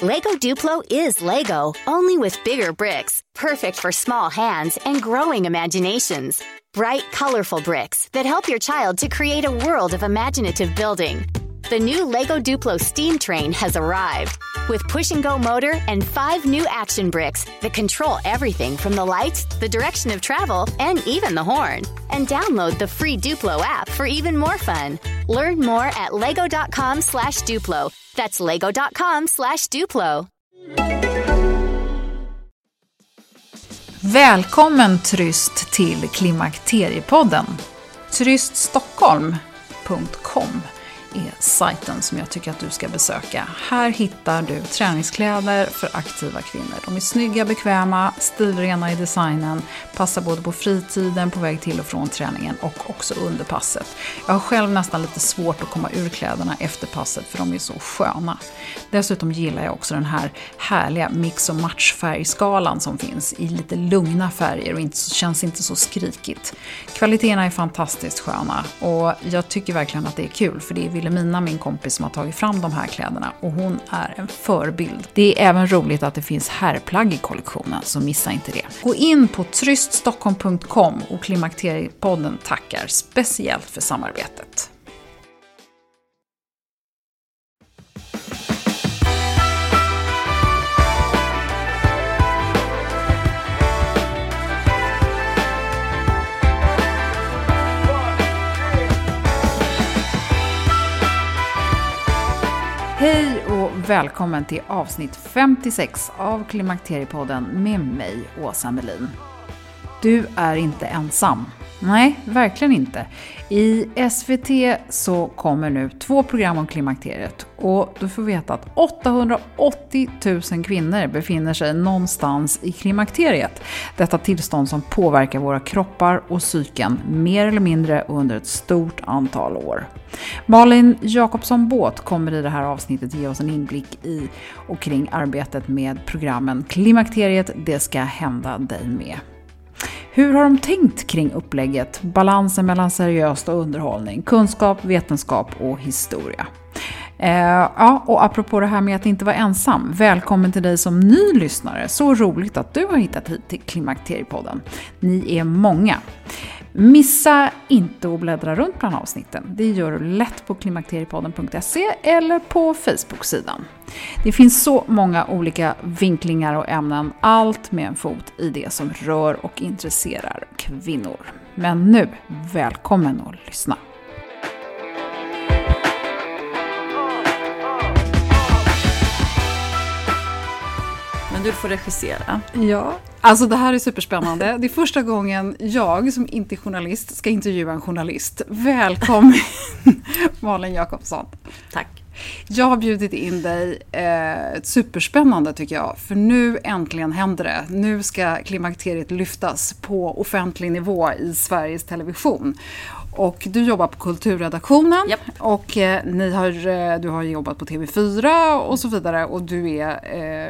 Lego Duplo is Lego, only with bigger bricks, perfect for small hands and growing imaginations. Bright, colorful bricks that help your child to create a world of imaginative building. The new Lego Duplo steam train has arrived with push and go motor and five new action bricks that control everything from the lights, the direction of travel, and even the horn. And download the free Duplo app for even more fun. Learn more at lego.com slash Duplo. That's lego.com slash Duplo. Välkommen Tryst till Klimakteriepodden. Tryststockholm.com är sajten som jag tycker att du ska besöka. Här hittar du träningskläder för aktiva kvinnor. De är snygga, bekväma, stilrena i designen, passar både på fritiden, på väg till och från träningen och också under passet. Jag har själv nästan lite svårt att komma ur kläderna efter passet för de är så sköna. Dessutom gillar jag också den här härliga mix och matchfärgskalan som finns i lite lugna färger och inte, känns inte så skrikigt. Kvaliteterna är fantastiskt sköna och jag tycker verkligen att det är kul för det är Wilhelmina, min kompis, som har tagit fram de här kläderna och hon är en förebild. Det är även roligt att det finns herrplagg i kollektionen, så missa inte det. Gå in på tryststockholm.com och Klimakteriepodden tackar speciellt för samarbetet. Välkommen till avsnitt 56 av Klimakteriepodden med mig, Åsa Melin. Du är inte ensam. Nej, verkligen inte. I SVT så kommer nu två program om klimakteriet och du får veta att 880 000 kvinnor befinner sig någonstans i klimakteriet. Detta tillstånd som påverkar våra kroppar och psyken mer eller mindre under ett stort antal år. Malin Jakobsson Båt kommer i det här avsnittet ge oss en inblick i och kring arbetet med programmen Klimakteriet, det ska hända dig med. Hur har de tänkt kring upplägget, balansen mellan seriöst och underhållning, kunskap, vetenskap och historia? Eh, ja, och apropå det här med att inte vara ensam, välkommen till dig som ny lyssnare. Så roligt att du har hittat hit till Klimakteriepodden. Ni är många. Missa inte att bläddra runt bland avsnitten. Det gör du lätt på klimakteriepodden.se eller på Facebook-sidan. Det finns så många olika vinklingar och ämnen, allt med en fot i det som rör och intresserar kvinnor. Men nu, välkommen att lyssna! Men du får regissera. Ja, alltså det här är superspännande. Det är första gången jag som inte är journalist ska intervjua en journalist. Välkommen Malin Jakobsson. Tack. Jag har bjudit in dig, eh, superspännande tycker jag, för nu äntligen händer det. Nu ska klimakteriet lyftas på offentlig nivå i Sveriges Television. Och du jobbar på kulturredaktionen Japp. och eh, ni har, eh, du har jobbat på TV4 och så vidare och du är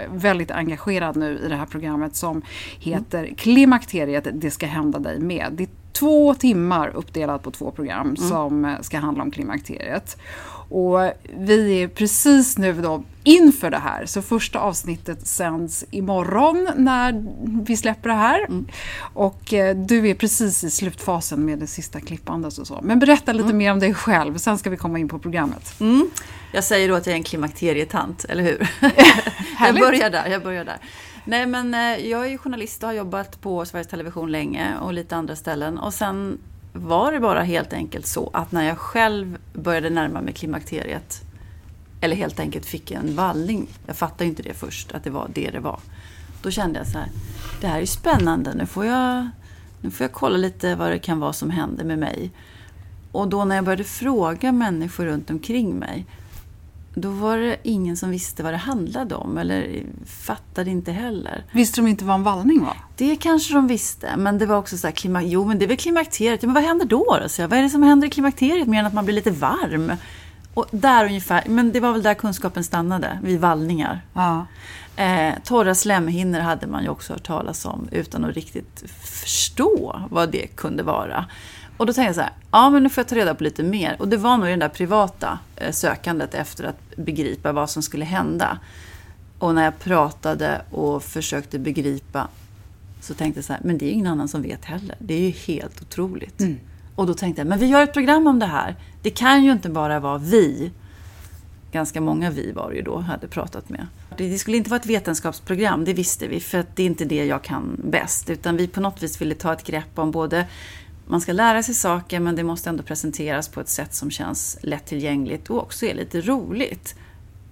eh, väldigt engagerad nu i det här programmet som heter Klimakteriet, det ska hända dig med. Är två timmar uppdelat på två program som eh, ska handla om klimakteriet. Och vi är precis nu då inför det här, så första avsnittet sänds imorgon när vi släpper det här. Och eh, du är precis i slutfasen med det sista klippandet och så. Men berätta lite mer om dig själv, sen ska vi komma in på programmet. Mm. Jag säger då att jag är en klimakterietant, eller hur? jag börjar där, jag börjar där. Nej men eh, jag är ju journalist och har jobbat på Sveriges Television länge och lite andra ställen. Och sen var det bara helt enkelt så att när jag själv började närma mig klimakteriet, eller helt enkelt fick en vallning, jag fattade ju inte det först, att det var det det var. Då kände jag så här, det här är spännande, nu får jag, nu får jag kolla lite vad det kan vara som händer med mig. Och då när jag började fråga människor runt omkring mig, då var det ingen som visste vad det handlade om, eller fattade inte heller. Visste de inte vad en vallning var? Det kanske de visste, men det var också så här, klima, jo men det är väl klimakteriet, ja, men vad händer då? då? Så jag, vad är det som händer i klimakteriet mer än att man blir lite varm? Och där ungefär, men det var väl där kunskapen stannade, vid vallningar. Ja. Eh, torra slemhinnor hade man ju också hört talas om utan att riktigt förstå vad det kunde vara. Och då tänkte jag så här, ja men nu får jag ta reda på lite mer. Och det var nog det där privata eh, sökandet efter att begripa vad som skulle hända. Och när jag pratade och försökte begripa så tänkte jag så här, men det är ingen annan som vet heller. Det är ju helt otroligt. Mm. Och då tänkte jag, men vi gör ett program om det här. Det kan ju inte bara vara vi. Ganska många vi var det ju då, hade pratat med. Det skulle inte vara ett vetenskapsprogram, det visste vi, för att det är inte det jag kan bäst. Utan vi på något vis ville ta ett grepp om både man ska lära sig saker men det måste ändå presenteras på ett sätt som känns lättillgängligt och också är lite roligt.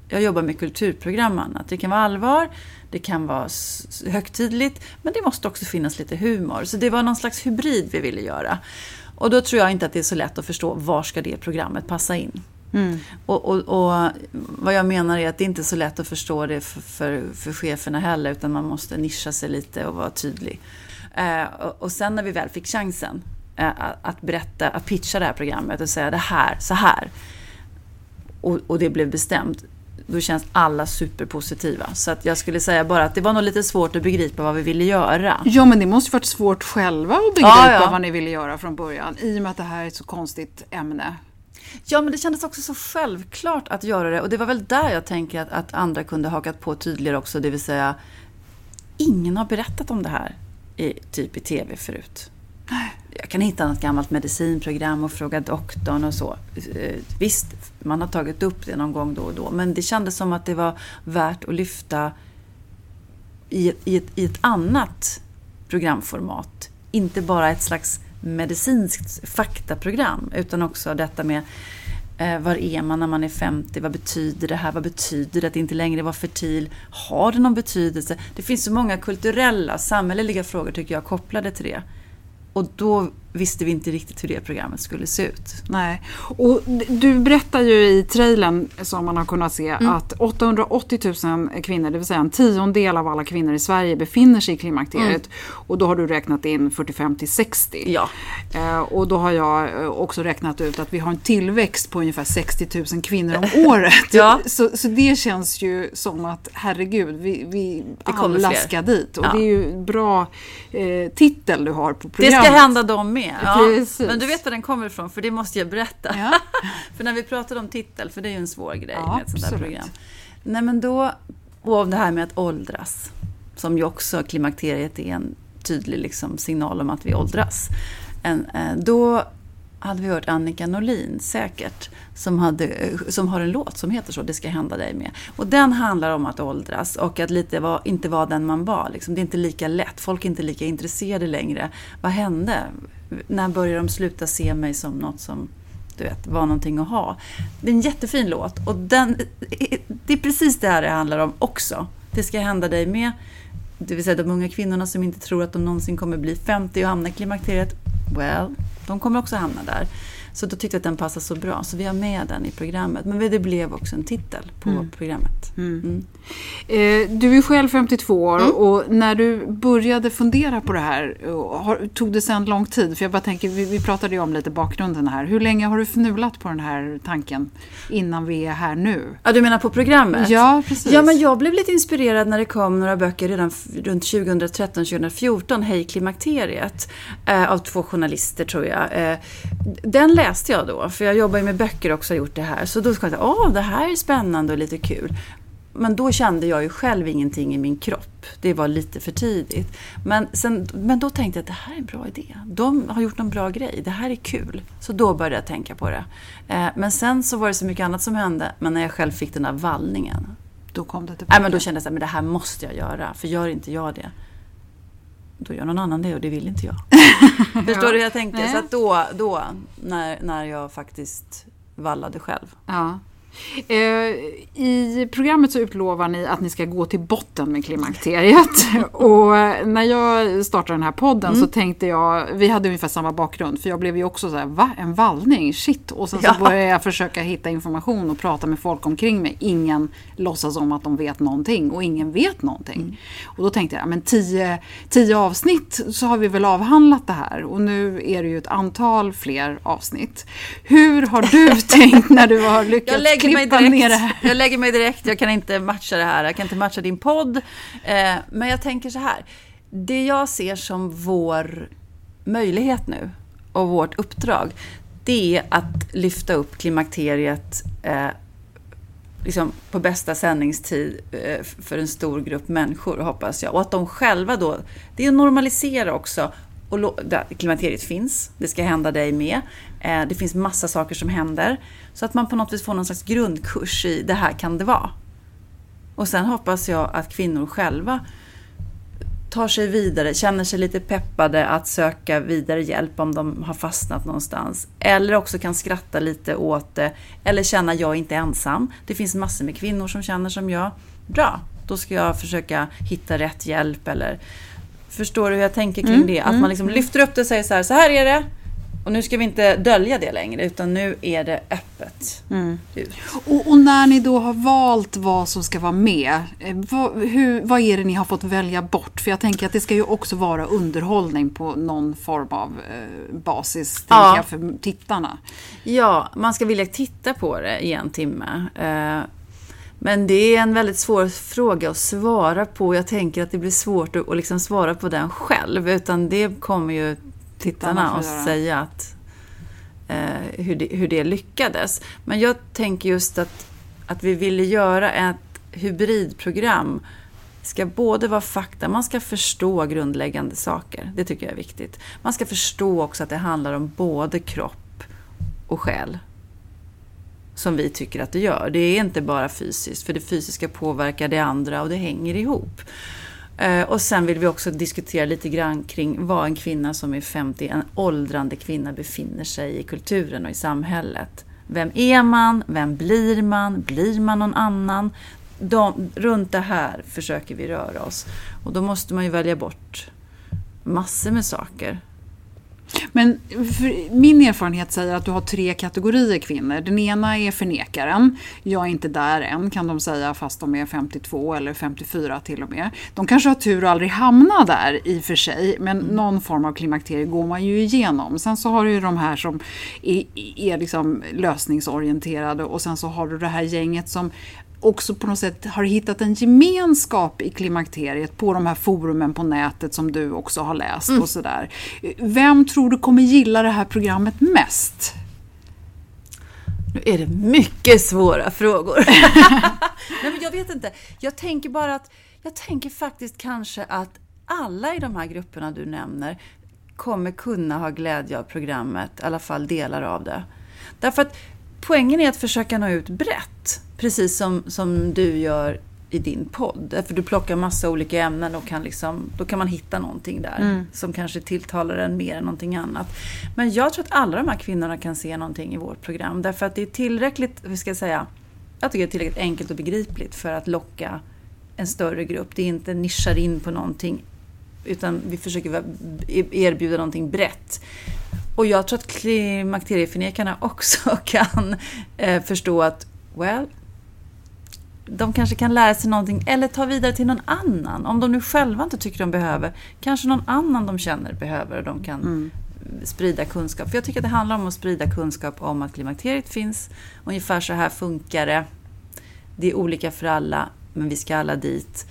Jag jobbar med kulturprogram annat. Det kan vara allvar, det kan vara högtidligt, men det måste också finnas lite humor. Så det var någon slags hybrid vi ville göra. Och då tror jag inte att det är så lätt att förstå var ska det programmet passa in. Mm. Och, och, och, vad jag menar är att det inte är så lätt att förstå det för, för, för cheferna heller, utan man måste nischa sig lite och vara tydlig. Eh, och, och sen när vi väl fick chansen att berätta, att pitcha det här programmet och säga det här, så här. Och, och det blev bestämt då känns alla superpositiva. Så att jag skulle säga bara att det var nog lite svårt att begripa vad vi ville göra. Ja, men det måste varit svårt själva att begripa ja, ja. vad ni ville göra från början. I och med att det här är ett så konstigt ämne. Ja, men det kändes också så självklart att göra det. Och det var väl där jag tänker att, att andra kunde hakat på tydligare också. Det vill säga, ingen har berättat om det här i, typ i tv förut. Jag kan hitta något gammalt medicinprogram och fråga doktorn och så. Eh, visst, man har tagit upp det någon gång då och då. Men det kändes som att det var värt att lyfta i ett, i ett, i ett annat programformat. Inte bara ett slags medicinskt faktaprogram utan också detta med eh, var är man när man är 50? Vad betyder det här? Vad betyder det att inte längre vara fertil? Har det någon betydelse? Det finns så många kulturella, samhälleliga frågor tycker jag kopplade till det. Och då visste vi inte riktigt hur det programmet skulle se ut. Nej. Och du berättar ju i trailern som man har kunnat se mm. att 880 000 kvinnor, det vill säga en tiondel av alla kvinnor i Sverige befinner sig i klimakteriet. Mm. Och då har du räknat in 45 till 60. Ja. Eh, och då har jag eh, också räknat ut att vi har en tillväxt på ungefär 60 000 kvinnor om året. ja. så, så det känns ju som att herregud, vi, vi alla ska dit. Och ja. det är ju bra eh, titel du har på programmet. Det ska hända dem med med. Ja. Men du vet var den kommer ifrån, för det måste jag berätta. Ja. för när vi pratade om titel, för det är ju en svår grej ja, med ett sånt där program. Nej men då, och det här med att åldras, som ju också klimakteriet är en tydlig liksom, signal om att vi åldras. En, eh, då hade vi hört Annika Norlin säkert, som, hade, eh, som har en låt som heter så, Det ska hända dig med. Och den handlar om att åldras och att lite var, inte vara den man var. Liksom. Det är inte lika lätt, folk är inte lika intresserade längre. Vad hände? När började de sluta se mig som något som du vet, var någonting att ha? Det är en jättefin låt och den, eh, eh, det är precis det här det handlar om också. Det ska hända dig med. Det vill säga de unga kvinnorna som inte tror att de någonsin kommer bli 50 och hamna i klimakteriet. Well, de kommer också hamna där. Så då tyckte jag att den passade så bra, så vi har med den i programmet. Men det blev också en titel på mm. programmet. Mm. Mm. Eh, du är själv 52 år mm. och när du började fundera på det här, har, tog det sedan lång tid? För jag bara tänker, vi, vi pratade ju om lite bakgrunden här. Hur länge har du fnulat på den här tanken innan vi är här nu? Ja, du menar på programmet? Ja, precis. Ja, men jag blev lite inspirerad när det kom några böcker redan runt 2013-2014, Hej klimakteriet, eh, av två journalister tror jag. Eh, den läste jag då, för jag jobbar ju med böcker också och gjort det här. Så då tänkte jag, åh, det här är spännande och lite kul. Men då kände jag ju själv ingenting i min kropp. Det var lite för tidigt. Men, sen, men då tänkte jag att det här är en bra idé. De har gjort en bra grej. Det här är kul. Så då började jag tänka på det. Eh, men sen så var det så mycket annat som hände. Men när jag själv fick den där vallningen. Då kom det tillbaka? Nej, men då kände jag att det här måste jag göra. För gör inte jag det, då gör någon annan det och det vill inte jag. Förstår du hur jag tänkte? Nej. Så då, då när, när jag faktiskt vallade själv. Ja. Eh, I programmet så utlovar ni att ni ska gå till botten med klimakteriet. och när jag startade den här podden mm. så tänkte jag, vi hade ungefär samma bakgrund, för jag blev ju också så här, va? En vallning? Shit! Och sen så ja. började jag försöka hitta information och prata med folk omkring mig. Ingen låtsas om att de vet någonting och ingen vet någonting. Mm. Och då tänkte jag, men tio, tio avsnitt så har vi väl avhandlat det här och nu är det ju ett antal fler avsnitt. Hur har du tänkt när du har lyckats ner det här. Jag lägger mig direkt, jag kan inte matcha det här, jag kan inte matcha din podd. Eh, men jag tänker så här, det jag ser som vår möjlighet nu och vårt uppdrag, det är att lyfta upp klimakteriet eh, liksom, på bästa sändningstid eh, för en stor grupp människor, hoppas jag. Och att de själva då, det är att normalisera också. Och klimakteriet finns, det ska hända dig med. Eh, det finns massa saker som händer. Så att man på något vis får någon slags grundkurs i det här kan det vara. Och sen hoppas jag att kvinnor själva tar sig vidare, känner sig lite peppade att söka vidare hjälp om de har fastnat någonstans. Eller också kan skratta lite åt det, eller känna jag är inte ensam. Det finns massor med kvinnor som känner som jag. Bra, då ska jag försöka hitta rätt hjälp eller Förstår du hur jag tänker kring mm, det? Att mm, man liksom mm. lyfter upp det och säger så här, så här är det. Och nu ska vi inte dölja det längre, utan nu är det öppet mm. Och, och, när ni då har valt vad som ska vara med, eh, vad, hur, vad är det ni har fått välja bort? För jag tänker att det ska ju också vara underhållning på någon form av eh, basis ja. för tittarna. Ja, man ska vilja titta på det i en timme. Eh, men det är en väldigt svår fråga att svara på. Jag tänker att det blir svårt att, att liksom svara på den själv. Utan det kommer ju tittarna att säga att, eh, hur, det, hur det lyckades. Men jag tänker just att, att vi ville göra ett hybridprogram ska både vara fakta, man ska förstå grundläggande saker. Det tycker jag är viktigt. Man ska förstå också att det handlar om både kropp och själ. Som vi tycker att det gör. Det är inte bara fysiskt, för det fysiska påverkar det andra och det hänger ihop. Eh, och sen vill vi också diskutera lite grann kring vad en kvinna som är 50, en åldrande kvinna, befinner sig i kulturen och i samhället. Vem är man? Vem blir man? Blir man någon annan? De, runt det här försöker vi röra oss. Och då måste man ju välja bort massor med saker. Men min erfarenhet säger att du har tre kategorier kvinnor. Den ena är förnekaren. Jag är inte där än kan de säga fast de är 52 eller 54 till och med. De kanske har tur att aldrig hamna där i och för sig men mm. någon form av klimakterie går man ju igenom. Sen så har du ju de här som är, är liksom lösningsorienterade och sen så har du det här gänget som också på något sätt har hittat en gemenskap i klimakteriet på de här forumen på nätet som du också har läst mm. och sådär. Vem tror du kommer gilla det här programmet mest? Nu är det mycket svåra frågor. Nej, men jag vet inte. Jag tänker bara att, jag tänker faktiskt kanske att alla i de här grupperna du nämner kommer kunna ha glädje av programmet, i alla fall delar av det. Därför att poängen är att försöka nå ut brett. Precis som, som du gör i din podd. För du plockar massa olika ämnen och kan liksom, då kan man hitta någonting där mm. som kanske tilltalar en mer än någonting annat. Men jag tror att alla de här kvinnorna kan se någonting i vårt program. Därför att det är tillräckligt, hur ska jag säga, jag tycker det är tillräckligt enkelt och begripligt för att locka en större grupp. Det är inte nischar in på någonting utan vi försöker erbjuda någonting brett. Och jag tror att klimakterieförnekarna också kan eh, förstå att, well, de kanske kan lära sig någonting eller ta vidare till någon annan. Om de nu själva inte tycker de behöver, kanske någon annan de känner behöver och de kan mm. sprida kunskap. För jag tycker att det handlar om att sprida kunskap om att klimakteriet finns. Ungefär så här funkar det. Det är olika för alla, men vi ska alla dit.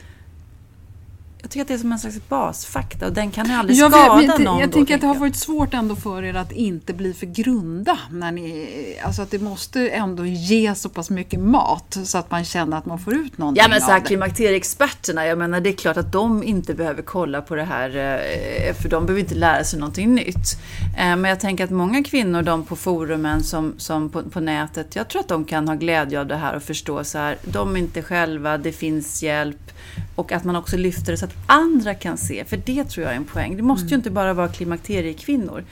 Jag tycker att det är som en slags basfakta och den kan ju aldrig jag skada vet, någon. Jag tänker att det har varit svårt ändå för er att inte bli för grunda. När ni, alltså att det måste ändå ge så pass mycket mat så att man känner att man får ut någonting Ja men så här, klimakterieexperterna, jag menar det är klart att de inte behöver kolla på det här eh, för de behöver inte lära sig någonting nytt. Eh, men jag tänker att många kvinnor, de på forumen som, som på, på nätet, jag tror att de kan ha glädje av det här och förstå så här, de är inte själva, det finns hjälp och att man också lyfter det så att andra kan se, för det tror jag är en poäng. Det måste mm. ju inte bara vara klimakteriekvinnor.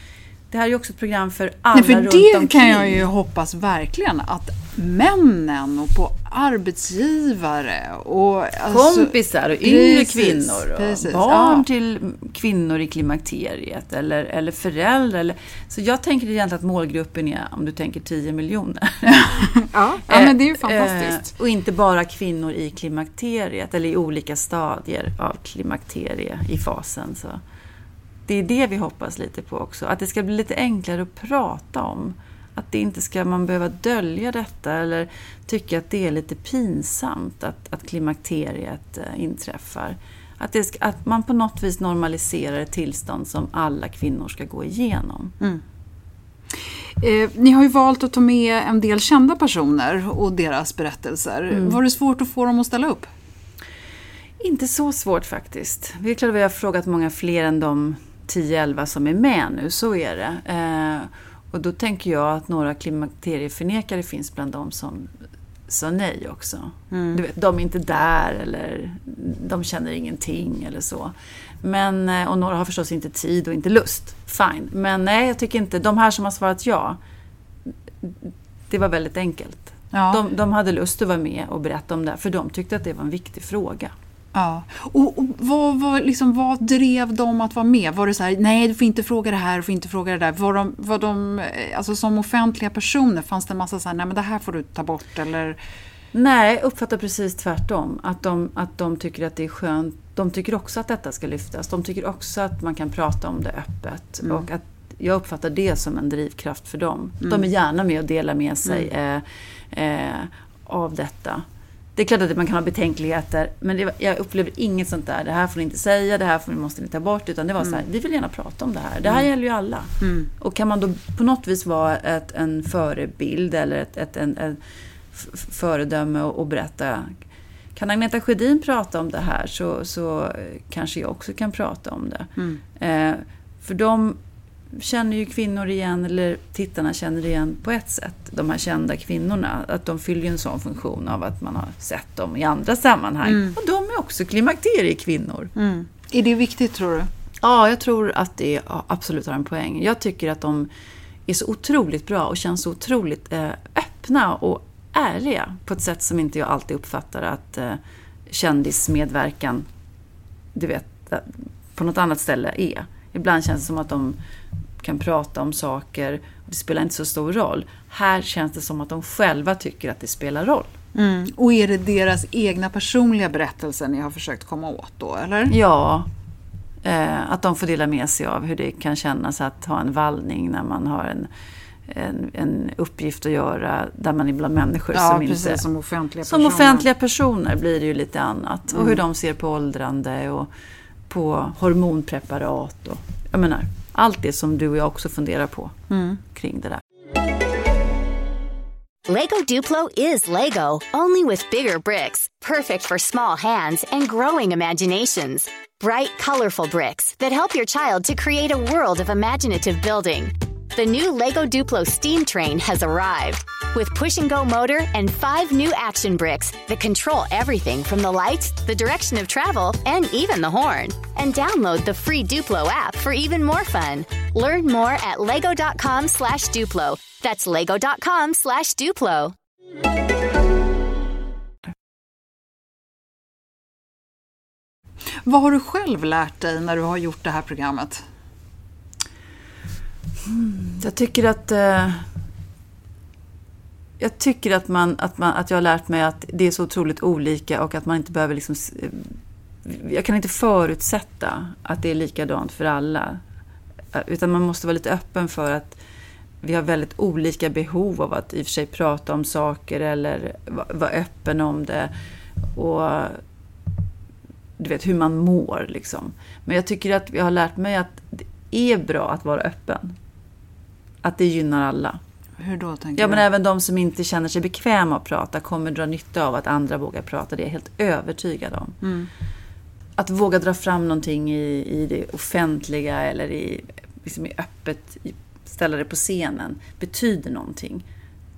Det här är ju också ett program för alla Nej, för runt det omkring. kan jag ju hoppas verkligen att männen och på arbetsgivare och alltså, kompisar och yngre precis, kvinnor och precis, barn ja. till kvinnor i klimakteriet eller, eller föräldrar. Eller, så jag tänker egentligen att målgruppen är, om du tänker 10 miljoner. ja, ja, men det är ju fantastiskt. Eh, och inte bara kvinnor i klimakteriet eller i olika stadier av klimakterie i fasen. Så det är det vi hoppas lite på också, att det ska bli lite enklare att prata om. Att det inte ska man behöva dölja detta eller tycka att det är lite pinsamt att, att klimakteriet äh, inträffar. Att, det, att man på något vis normaliserar ett tillstånd som alla kvinnor ska gå igenom. Mm. Eh, ni har ju valt att ta med en del kända personer och deras berättelser. Mm. Var det svårt att få dem att ställa upp? Inte så svårt faktiskt. Det är klart vi har frågat många fler än de 10-11 som är med nu, så är det. Eh, och då tänker jag att några klimakterieförnekare finns bland dem som sa nej också. Mm. Du vet, de är inte där eller de känner ingenting eller så. Men, eh, och några har förstås inte tid och inte lust. Fine. Men nej, jag tycker inte, de här som har svarat ja, det var väldigt enkelt. Ja. De, de hade lust att vara med och berätta om det, för de tyckte att det var en viktig fråga. Ja. Och, och vad, vad, liksom, vad drev dem att vara med? Var det så här, nej du får inte fråga det här, du får inte fråga det där. Var de, var de eh, alltså som offentliga personer, fanns det en massa så här, nej men det här får du ta bort eller? Nej, jag uppfattar precis tvärtom. Att de, att de tycker att det är skönt. De tycker också att detta ska lyftas. De tycker också att man kan prata om det öppet. Mm. Och att jag uppfattar det som en drivkraft för dem. Mm. De är gärna med och delar med sig mm. eh, eh, av detta. Det är klart att man kan ha betänkligheter, men det, jag upplever inget sånt där. Det här får ni inte säga, det här får, måste ni ta bort. Utan det var mm. så här, vi vill gärna prata om det här. Det här mm. gäller ju alla. Mm. Och kan man då på något vis vara ett, en förebild eller ett, ett en, en föredöme och, och berätta kan Agneta Sjödin prata om det här så, så kanske jag också kan prata om det. Mm. Eh, för de känner ju kvinnor igen, eller tittarna känner igen på ett sätt, de här kända kvinnorna. Att de fyller en sån funktion av att man har sett dem i andra sammanhang. Mm. Och de är också klimakteriekvinnor. Mm. Är det viktigt tror du? Ja, jag tror att det absolut har en poäng. Jag tycker att de är så otroligt bra och känns så otroligt eh, öppna och ärliga på ett sätt som inte jag alltid uppfattar att eh, kändismedverkan, du vet, eh, på något annat ställe är. Ibland känns det som att de kan prata om saker det spelar inte så stor roll. Här känns det som att de själva tycker att det spelar roll. Mm. Och är det deras egna personliga berättelser ni har försökt komma åt då, eller? Ja. Eh, att de får dela med sig av hur det kan kännas att ha en vallning när man har en, en, en uppgift att göra där man är bland människor ja, som precis, inte... som offentliga personer. Som offentliga personer blir det ju lite annat. Mm. Och hur de ser på åldrande och på hormonpreparat. Och, jag menar, allt det som du och jag också funderar på mm. kring det där. Lego Duplo is Lego, only with bigger bricks, perfect for small hands and growing imaginations. Bright, colorful bricks that help your child to create a world of imaginative building. The new LEGO Duplo steam train has arrived with push and go motor and five new action bricks that control everything from the lights, the direction of travel, and even the horn. And download the free Duplo app for even more fun. Learn more at lego.com slash Duplo. That's lego.com slash Duplo. Vad har du själv lärt dig när du har gjort det här programmet? Jag tycker att... Eh, jag tycker att, man, att, man, att jag har lärt mig att det är så otroligt olika och att man inte behöver liksom... Eh, jag kan inte förutsätta att det är likadant för alla. Eh, utan man måste vara lite öppen för att vi har väldigt olika behov av att i och för sig prata om saker eller vara öppen om det. Och du vet hur man mår liksom. Men jag tycker att jag har lärt mig att det är bra att vara öppen att det gynnar alla. Hur då tänker Ja, du? men även de som inte känner sig bekväma att prata kommer dra nytta av att andra vågar prata. Det är jag helt övertygad om. Mm. Att våga dra fram någonting i, i det offentliga eller i, liksom i öppet, ställa det på scenen, betyder någonting.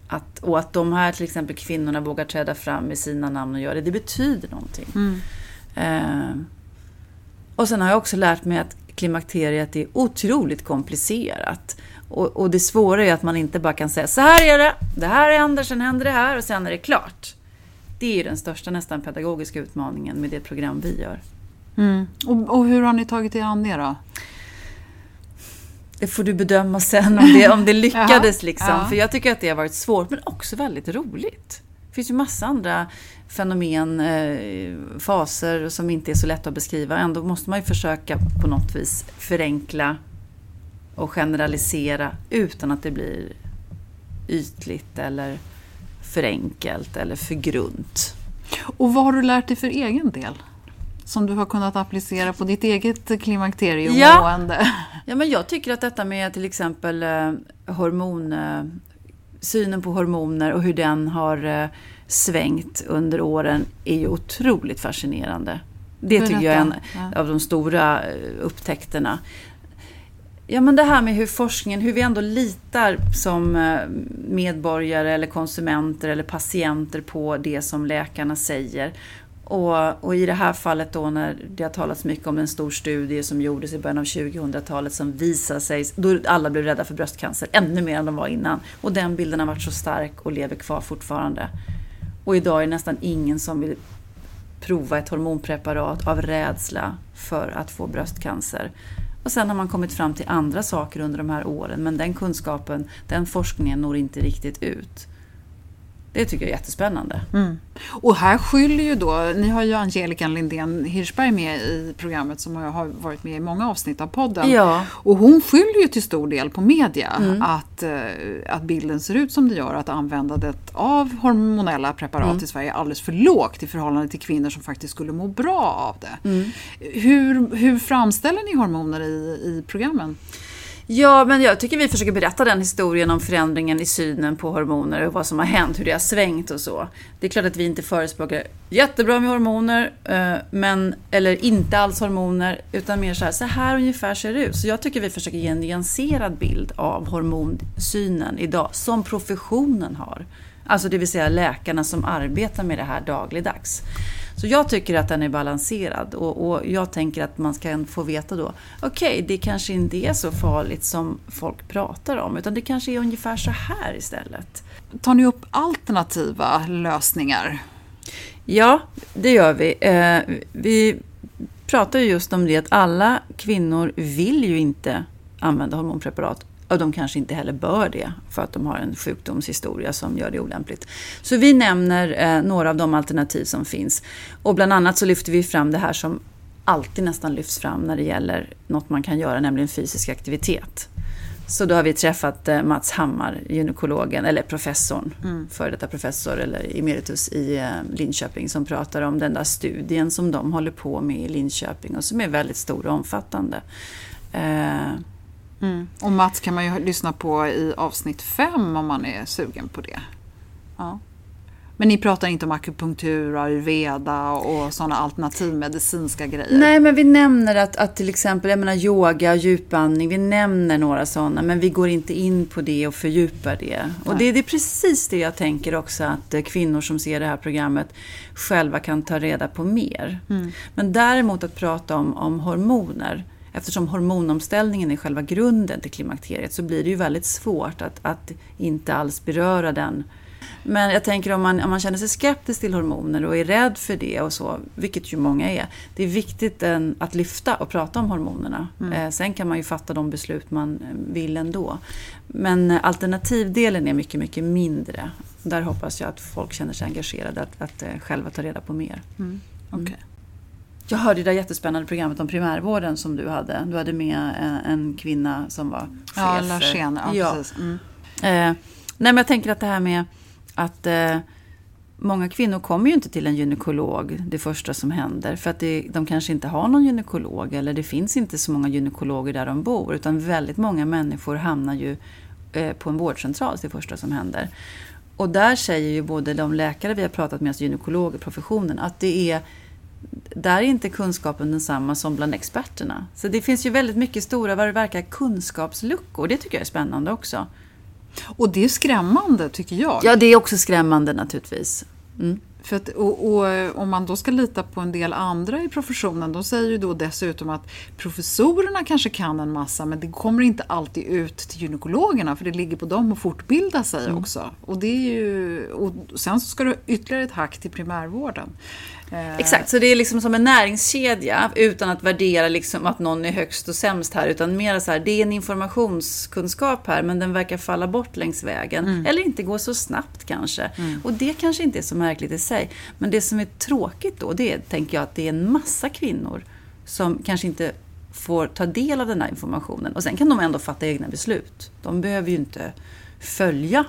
Att, och att de här till exempel kvinnorna vågar träda fram med sina namn och göra det, det betyder någonting. Mm. Eh, och sen har jag också lärt mig att klimakteriet är otroligt komplicerat. Och, och, det svåra är att man inte bara kan säga så här är det, det här händer, sen händer det här och sen är det klart. Det är den största nästan pedagogiska utmaningen med det program vi gör. Mm. Och, och, hur har ni tagit er an det då? Det får du bedöma sen om det, om det lyckades. liksom. För jag tycker att det har varit svårt men också väldigt roligt. Det finns ju massa andra fenomen, eh, faser som inte är så lätta att beskriva. Ändå måste man ju försöka på något vis förenkla och generalisera utan att det blir ytligt eller för enkelt eller för grunt. Och vad har du lärt dig för egen del? Som du har kunnat applicera på ditt eget klimakteriemående? Ja. Ja, men jag tycker att detta med till exempel eh, hormon, eh, synen på hormoner och hur den har eh, svängt under åren är ju otroligt fascinerande. Det tycker jag är en ja. av de stora eh, upptäckterna. Ja, men det här med hur forskningen, hur vi ändå litar som eh, medborgare eller konsumenter eller patienter på det som läkarna säger. Och, och, i det här fallet då när det har talats mycket om en stor studie som gjordes i början av 2000-talet som visar sig, då alla blev rädda för bröstcancer, ännu mer än de var innan. Och den bilden har varit så stark och lever kvar fortfarande. Och idag är det nästan ingen som vill prova ett hormonpreparat av rädsla för att få bröstcancer. Och sen har man kommit fram till andra saker under de här åren men den kunskapen, den forskningen når inte riktigt ut. Det tycker jag är jättespännande. Mm. Och här skyller ju då, ni har ju Angelica Lindén Hirschberg med i programmet som har varit med i många avsnitt av podden. Ja. Och hon skyller ju till stor del på media mm. att, eh, att bilden ser ut som det gör, att användandet av hormonella preparat mm. i Sverige är alldeles för lågt i förhållande till kvinnor som faktiskt skulle må bra av det. Mm. Hur, hur framställer ni hormoner i, i programmen? Ja, men jag tycker vi försöker berätta den historien om förändringen i synen på hormoner och vad som har hänt, hur det har svängt och så. Det är klart att vi inte förespråkar jättebra med hormoner, eh, men, eller inte alls hormoner, utan mer så här, så här ungefär ser det ut. Så jag tycker vi försöker ge en nyanserad bild av hormonsynen idag, som professionen har. Alltså det vill säga läkarna som arbetar med det här dagligdags. Så jag tycker att den är balanserad och, och jag tänker att man ska få veta då, okej, okay, det kanske inte är så farligt som folk pratar om, utan det kanske är ungefär så här istället. Tar ni upp alternativa lösningar? Ja, det gör vi. Eh, vi pratar ju just om det att alla kvinnor vill ju inte använda hormonpreparat och de kanske inte heller bör det för att de har en sjukdomshistoria som gör det olämpligt. Så vi nämner eh, några av de alternativ som finns. Och bland annat så lyfter vi fram det här som alltid nästan lyfts fram när det gäller något man kan göra, nämligen fysisk aktivitet. Så då har vi träffat eh, Mats Hammar, gynekologen, eller professorn, mm. före detta professor eller emeritus i eh, Linköping, som pratar om den där studien som de håller på med i Linköping och som är väldigt stor och omfattande. Eh, Mm. Och Mats kan man ju lyssna på i avsnitt fem om man är sugen på det. Ja. Men ni pratar inte om akupunktur, ayurveda och sådana alternativmedicinska grejer? Nej, men vi nämner att, att till exempel jag menar, yoga, djupandning, vi nämner några sådana, men vi går inte in på det och fördjupar det. Nej. Och det, det, är precis det jag tänker också att eh, kvinnor som ser det här programmet själva kan ta reda på mer. Mm. Men däremot att prata om, om hormoner, eftersom hormonomställningen är själva grunden till klimakteriet så blir det ju väldigt svårt att, att inte alls beröra den. Men jag tänker om man, om man känner sig skeptisk till hormoner och är rädd för det och så, vilket ju många är. Det är viktigt en, att lyfta och prata om hormonerna. Mm. Eh, sen kan man ju fatta de beslut man vill ändå. Men alternativdelen är mycket, mycket mindre. Där hoppas jag att folk känner sig engagerade att, att, att eh, själva ta reda på mer. Mm. Okay. Jag hörde det där jättespännande programmet om primärvården som du hade. Du hade med en, en kvinna som var chef. Ja, Larsén. Ja, ja. precis. Mm. Eh, nej, men jag tänker att det här med att eh, många kvinnor kommer ju inte till en gynekolog det första som händer. För att det, de kanske inte har någon gynekolog eller det finns inte så många gynekologer där de bor. Utan väldigt många människor hamnar ju eh, på en vårdcentral det första som händer. Och där säger ju både de läkare vi har pratat med, alltså gynekologer, professionen, att det är där är inte kunskapen densamma som bland experterna. Så det finns ju väldigt mycket stora, vad det verkar, kunskapsluckor. Det tycker jag är spännande också. Och det är skrämmande tycker jag. Ja, det är också skrämmande naturligtvis. Mm. För att, och, och, om man då ska lita på en del andra i professionen, de säger ju då dessutom att professorerna kanske kan en massa men det kommer inte alltid ut till gynekologerna för det ligger på dem att fortbilda sig mm. också. Och, det är ju, och sen så ska du ytterligare ett hack till primärvården. Eh, Exakt, så det är liksom som en näringskedja utan att värdera liksom att någon är högst och sämst här. Utan mer så här, det är en informationskunskap här men den verkar falla bort längs vägen. Mm. Eller inte gå så snabbt kanske. Mm. Och det kanske inte är så märkligt i sig. Men det som är tråkigt då, det är, tänker jag, att det är en massa kvinnor som kanske inte får ta del av den här informationen. Och sen kan de ändå fatta egna beslut. De behöver ju inte följa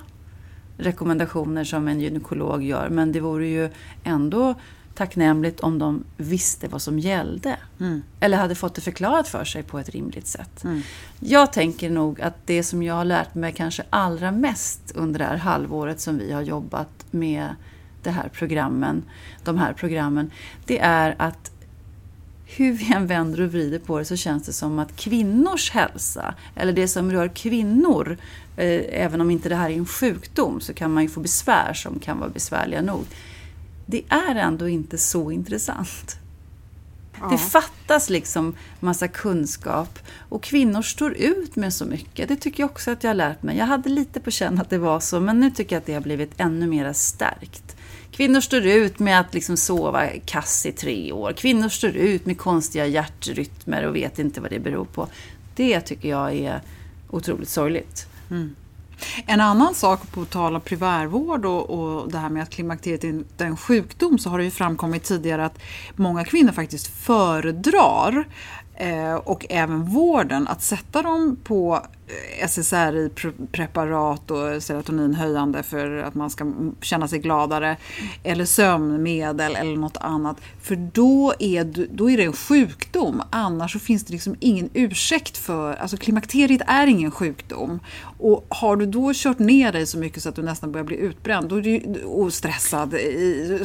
rekommendationer som en gynekolog gör. Men det vore ju ändå tacknämligt om de visste vad som gällde. Mm. Eller hade fått det förklarat för sig på ett rimligt sätt. Mm. Jag tänker nog att det som jag har lärt mig kanske allra mest under det här halvåret som vi har jobbat med det här programmen, de här programmen, det är att hur vi än vänder och vrider på det så känns det som att kvinnors hälsa, eller det som rör kvinnor, eh, även om inte det här är en sjukdom, så kan man ju få besvär som kan vara besvärliga nog. Det är ändå inte så intressant. Ja. Det fattas liksom massa kunskap och kvinnor står ut med så mycket. Det tycker jag också att jag har lärt mig. Jag hade lite på känn att det var så, men nu tycker jag att det har blivit ännu mer stärkt. Kvinnor står ut med att liksom sova kass i tre år. Kvinnor står ut med konstiga hjärtrytmer och vet inte vad det beror på. Det tycker jag är otroligt sorgligt. Mm. En annan sak på tal om primärvård och, och det här med att klimakteriet inte är en sjukdom så har det ju framkommit tidigare att många kvinnor faktiskt föredrar eh, och även vården att sätta dem på SSRI-preparat och serotoninhöjande för att man ska känna sig gladare. Eller sömnmedel eller något annat. För då är, då är det en sjukdom. Annars så finns det liksom ingen ursäkt för... Alltså klimakteriet är ingen sjukdom. Och har du då kört ner dig så mycket så att du nästan börjar bli utbränd då är du, och stressad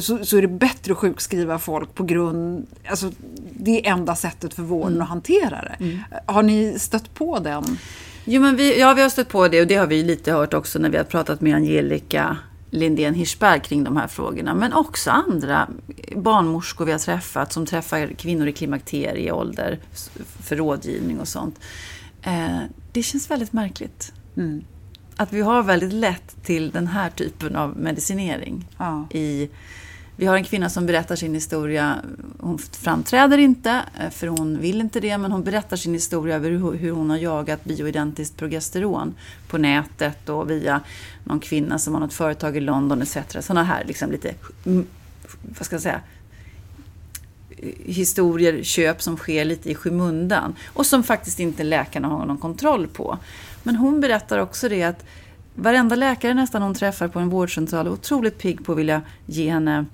så, så är det bättre att sjukskriva folk på grund... Alltså, det är enda sättet för vården mm. att hantera det. Mm. Har ni stött på den? Jo, men vi, ja, vi har stött på det och det har vi lite hört också när vi har pratat med Angelica Lindén Hirschberg kring de här frågorna. Men också andra barnmorskor vi har träffat som träffar kvinnor i klimakterieålder för rådgivning och sånt. Eh, det känns väldigt märkligt. Mm. Att vi har väldigt lätt till den här typen av medicinering ja. i vi har en kvinna som berättar sin historia. Hon framträder inte, eh, för hon vill inte det, men hon berättar sin historia över hur hon har jagat bioidentiskt progesteron på nätet och via någon kvinna som har något företag i London etc. Sådana här liksom lite, mm, vad ska jag säga, historier, köp som sker lite i skymundan och som faktiskt inte läkarna har någon kontroll på. Men hon berättar också det att varenda läkare nästan hon träffar på en vårdcentral är otroligt pigg på att vilja ge henne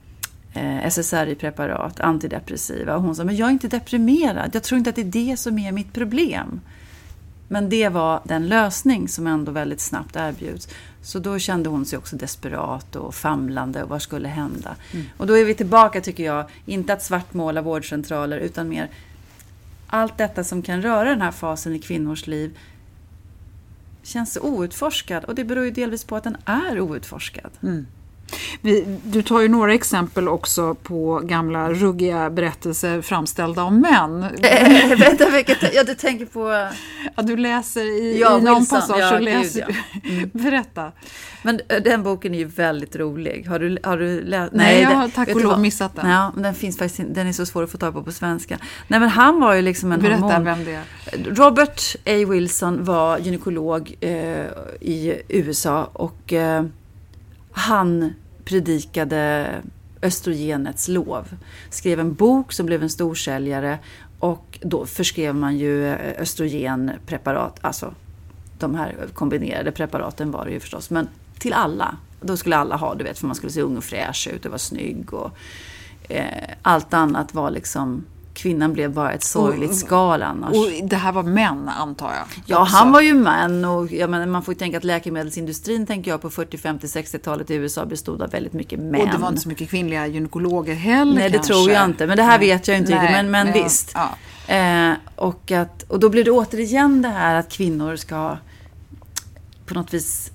SSRI-preparat, antidepressiva. Och hon sa, men jag är inte deprimerad. Jag tror inte att det är det som är mitt problem. Men det var den lösning som ändå väldigt snabbt erbjuds. Så då kände hon sig också desperat och famlande och vad skulle hända? Mm. Och då är vi tillbaka, tycker jag, inte att svartmåla vårdcentraler utan mer allt detta som kan röra den här fasen i kvinnors liv känns outforskad och det beror ju delvis på att den är outforskad. Mm. Vi, du tar ju några exempel också på gamla ruggiga berättelser framställda av män. Vänta, vilket, ja, du tänker på... Ja, du läser i, ja, i någon Wilson. passage. Ja, så läser gud, ja. mm. Berätta. Men eh, den boken är ju väldigt rolig. Har du, har du läst? Nej, Nej jag har tack och lov missat den. Ja, men den, finns faktiskt, den är så svår att få tag på på svenska. Nej, men han var ju liksom en Berätta hormon. vem det är. Robert A. Wilson var gynekolog eh, i USA och eh, han predikade östrogenets lov. Skrev en bok som blev en storsäljare och då förskrev man ju eh, östrogenpreparat, alltså de här kombinerade preparaten var det ju förstås, men till alla. Då skulle alla ha, du vet, för man skulle se ung och fräsch ut och vara snygg och eh, allt annat var liksom kvinnan blev bara ett sorgligt skal annars. Och det här var män antar jag? Ja, också. han var ju man och jag menar, man får ju tänka att läkemedelsindustrin tänker jag på 40, 50, 60-talet i USA bestod av väldigt mycket män. Och det var inte så mycket kvinnliga gynekologer heller Nej, det kanske. tror jag inte. Men det här vet jag inte riktigt. Men, men ja, visst. Ja. Eh, och, att, och då blir det återigen det här att kvinnor ska på något vis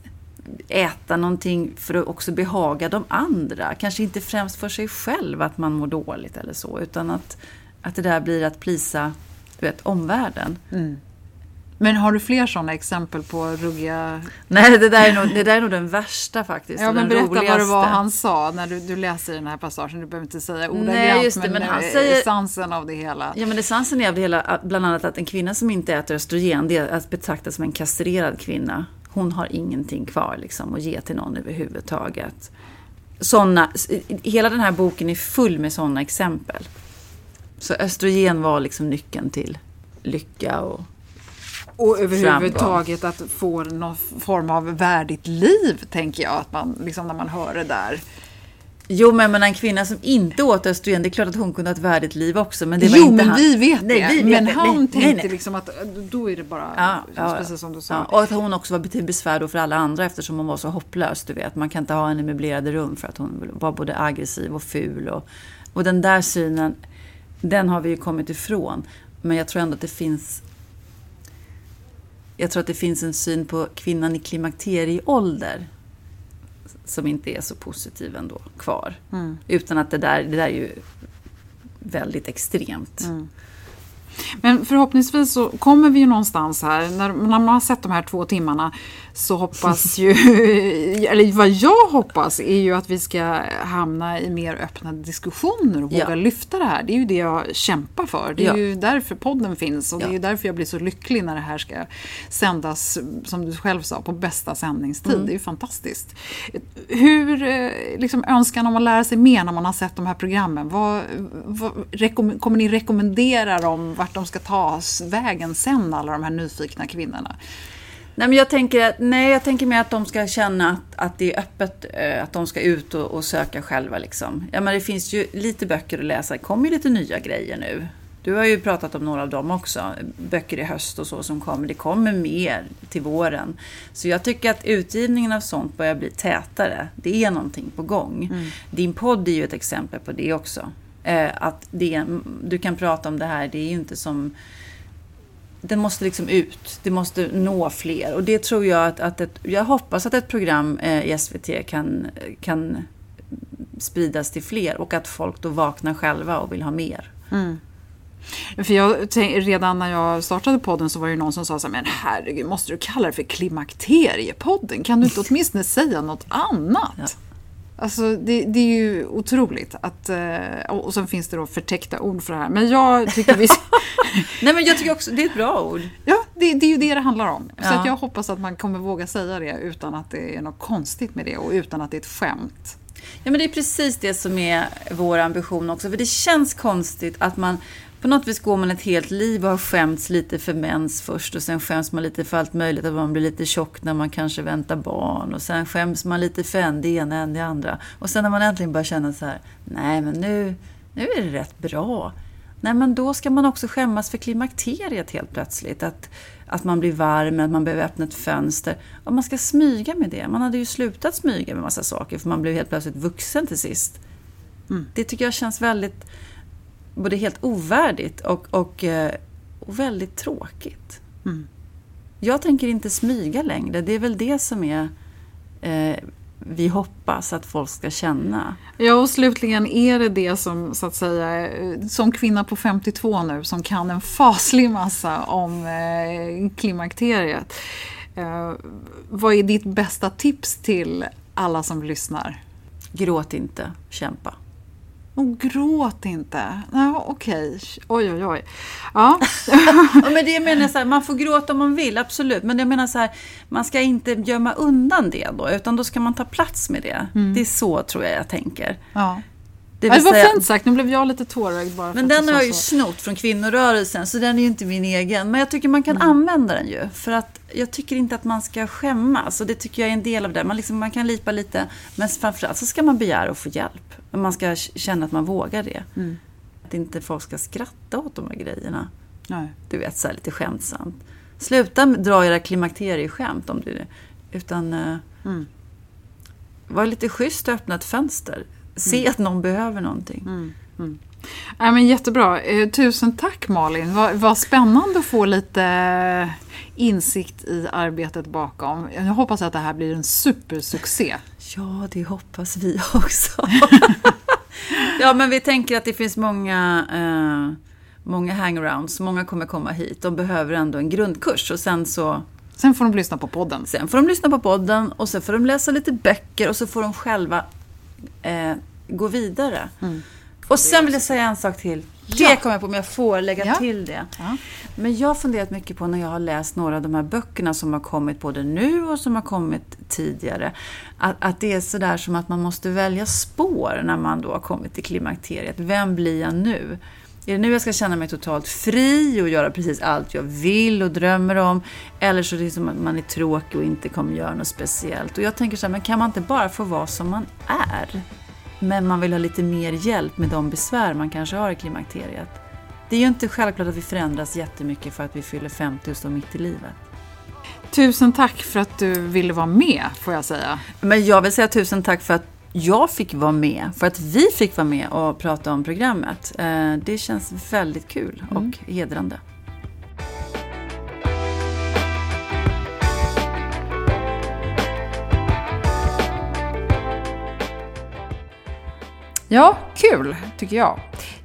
äta någonting för att också behaga de andra. Kanske inte främst för sig själv att man mår dåligt eller så, utan att att det där blir att plisa du vet, omvärlden. Mm. Men har du fler sådana exempel på ruggiga... Nej, det där är nog, det där är nog den värsta faktiskt. Ja, men berätta roligaste. vad det var han sa när du, du läser den här passagen. Du behöver inte säga ordagrant, men, men han säger, essensen av det hela. Ja, men essensen av det hela, bland annat att en kvinna som inte äter östrogen, det är att betrakta som en kastrerad kvinna. Hon har ingenting kvar liksom, att ge till någon överhuvudtaget. Såna, hela den här boken är full med sådana exempel. Så östrogen var liksom nyckeln till lycka och och överhuvudtaget att få någon form av värdigt liv, tänker jag, att man, liksom när man hör det där. Jo, men, men en kvinna som inte åt östrogen, det är klart att hon kunde ha ett värdigt liv också. Men det var jo, inte men han. vi vet Nej, det. vi vet men det. han Nej, tänkte nej. liksom att då är det bara Ja, ja, precis som du sa. Ja, och att hon också var till besvär då för alla andra eftersom hon var så hopplös. Du vet. Man kan inte ha henne i möblerade rum för att hon var både aggressiv och ful. Och, och den där synen, den har vi ju kommit ifrån. Men jag tror ändå att det finns jag tror att det finns en syn på kvinnan i klimakterieålder som inte är så positiv ändå kvar. Mm. Utan att det där, det där är ju väldigt extremt. Mm. Men förhoppningsvis så kommer vi ju någonstans här. När, när man har sett de här två timmarna så hoppas ju, eller vad jag hoppas är ju att vi ska hamna i mer öppna diskussioner och våga Ja. lyfta det här. Det är ju det jag kämpar för. Det är Ja. ju därför podden finns och det är Ja. ju därför jag blir så lycklig när det här ska sändas, som du själv sa, på bästa sändningstid. Mm. Det är ju fantastiskt. Hur, eh, liksom önskan om att lära sig mer när man har sett de här programmen, vad, vad, rekom- kommer ni rekommendera dem vart de ska ta vägen sen, alla de här nyfikna kvinnorna? Nej, men jag tänker, att, nej, jag tänker mer att de ska känna att, att det är öppet, eh, att de ska ut och, och söka själva. Liksom. Ja, men det finns ju lite böcker att läsa, det kommer ju lite nya grejer nu. Du har ju pratat om några av dem också, böcker i höst och så som kommer. Det kommer mer till våren. Så jag tycker att utgivningen av sånt börjar bli tätare. Det är någonting på gång. Din podd är ju ett exempel på det också. Eh, att det, du kan prata om det här, det är ju inte som den måste liksom ut. Det måste nå fler. Och det tror jag att, att ett, jag hoppas att ett program eh, i SVT kan, kan spridas till fler och att folk då vaknar själva och vill ha mer. För jag, redan när jag startade podden så var det någon som sa så här, men herregud, måste du kalla det för Klimakteriepodden? Kan du inte åtminstone säga något annat? Ja. Alltså det, det är ju otroligt att, eh, och sen finns det då förtäckta ord för det här. Men jag tycker vi... Nej men jag tycker också, det är ett bra ord. Ja, det, det är ju det det handlar om. Så Ja. att jag hoppas att man kommer våga säga det utan att det är något konstigt med det och utan att det är ett skämt. Ja men det är precis det som är vår ambition också. För det känns konstigt att man på något vis går man ett helt liv och har skämts lite för mens först och sen skäms man lite för allt möjligt. Att man blir lite tjock när man kanske väntar barn och sen skäms man lite för en det ena än det andra. Och sen när man äntligen börjar känna så här, nej men nu, nu är det rätt bra. Nej men då ska man också skämmas för klimakteriet helt plötsligt. Att, att man blir varm, att man behöver öppna ett fönster. Och man ska smyga med det. Man hade ju slutat smyga med massa saker för man blev helt plötsligt vuxen till sist. Det tycker jag känns väldigt både helt ovärdigt och, och, eh, och väldigt tråkigt. Mm. Jag tänker inte smyga längre. Det är väl det som är eh, vi hoppas att folk ska känna. Ja, och slutligen är det det som, så att säga, som kvinna på 52 nu, som kan en faslig massa om eh, klimakteriet. Eh, vad är ditt bästa tips till alla som lyssnar? Gråt inte, kämpa. Och gråt inte. Ja, okej. Oj, oj, oj. Ja. Ja, men det menar jag så här, man får gråta om man vill, absolut. Men jag menar så här, man ska inte gömma undan det då, utan då ska man ta plats med det. Det är så tror jag jag tänker. ja. Det Det, var säga- fint sagt, nu blev jag lite tårögd bara Men den har jag ju så. snott från kvinnorörelsen, så den är ju inte min egen. Men jag tycker man kan använda den ju. För att jag tycker inte att man ska skämmas. Och det tycker jag är en del av det. Man, liksom, man kan lipa lite, men framförallt så ska man begära att få hjälp. Man ska känna att man vågar det. Att inte folk ska skratta åt de här grejerna. Nej. Du vet, så här lite skämtsamt. Sluta dra era klimakterieskämt om det Utan eh, Mm. var lite schysst och öppna ett fönster. Se att någon behöver någonting. Ja, men jättebra. Eh, tusen tack Malin. Vad, vad spännande att få lite eh, insikt i arbetet bakom. Jag hoppas att det här blir en supersuccé. Ja, det hoppas vi också. ja, men vi tänker att det finns många, eh, många hangarounds. Många kommer komma hit. De behöver ändå en grundkurs. Och sen så Sen får de lyssna på podden. sen får de lyssna på podden och sen får de läsa lite böcker och så får de själva eh, gå vidare. Och sen vill jag säga en sak till. Det Ja. kommer jag på om jag får lägga Ja. till det. Ja. Men jag har funderat mycket på när jag har läst några av de här böckerna som har kommit både nu och som har kommit tidigare. Att, att det är sådär som att man måste välja spår när man då har kommit till klimakteriet. Vem blir jag nu? Är det nu jag ska känna mig totalt fri och göra precis allt jag vill och drömmer om? Eller så är det som att man är tråkig och inte kommer göra något speciellt. Och jag tänker så här, men kan man inte bara få vara som man är? Men man vill ha lite mer hjälp med de besvär man kanske har i klimakteriet. Det är ju inte självklart att vi förändras jättemycket för att vi fyller 50 och står mitt i livet. Tusen tack för att du ville vara med, får jag säga. Men jag vill säga tusen tack för att jag fick vara med, för att vi fick vara med och prata om programmet. Eh, det känns väldigt kul och mm. hedrande. Ja, kul tycker jag.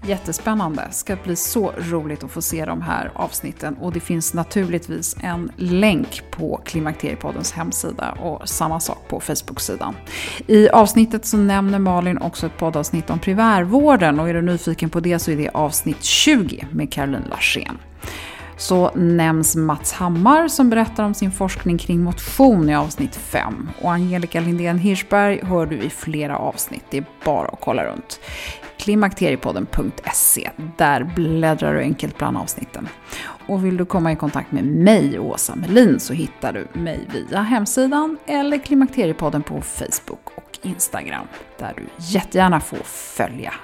Jättespännande. Ska bli så roligt att få se de här avsnitten. Och det finns naturligtvis en länk på Klimakteriepoddens hemsida och samma sak på Facebook-sidan. I avsnittet så nämner Malin också ett poddavsnitt om primärvården och är du nyfiken på det så är det avsnitt 20 med Caroline Larsén så nämns Mats Hammar som berättar om sin forskning kring motion i avsnitt 5. Och Angelica Lindén Hirschberg hör du i flera avsnitt, det är bara att kolla runt. Klimakteriepodden.se, där bläddrar du enkelt bland avsnitten. Och vill du komma i kontakt med mig, Åsa Melin, så hittar du mig via hemsidan eller Klimakteriepodden på Facebook och Instagram, där du jättegärna får följa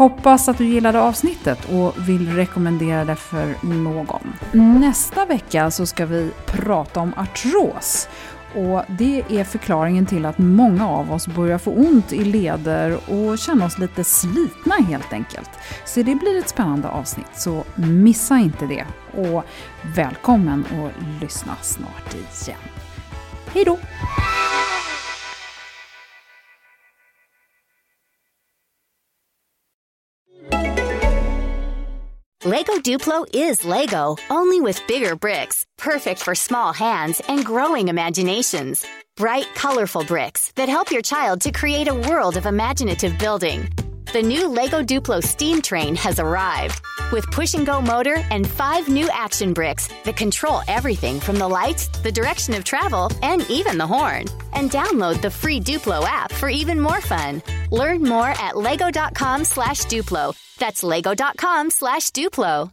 Hoppas att du gillade avsnittet och vill rekommendera det för någon. Nästa vecka så ska vi prata om artros. Och det är förklaringen till att många av oss börjar få ont i leder och känna oss lite slitna helt enkelt. Så det blir ett spännande avsnitt, så missa inte det. Och välkommen att lyssna snart igen. Hej då! Lego Duplo is Lego, only with bigger bricks, perfect for small hands and growing imaginations. Bright, colorful bricks that help your child to create a world of imaginative building. The new Lego Duplo steam train has arrived with push and go motor and five new action bricks that control everything from the lights, the direction of travel, and even the horn. And download the free Duplo app for even more fun. Learn more at lego.com slash Duplo. That's lego.com slash Duplo.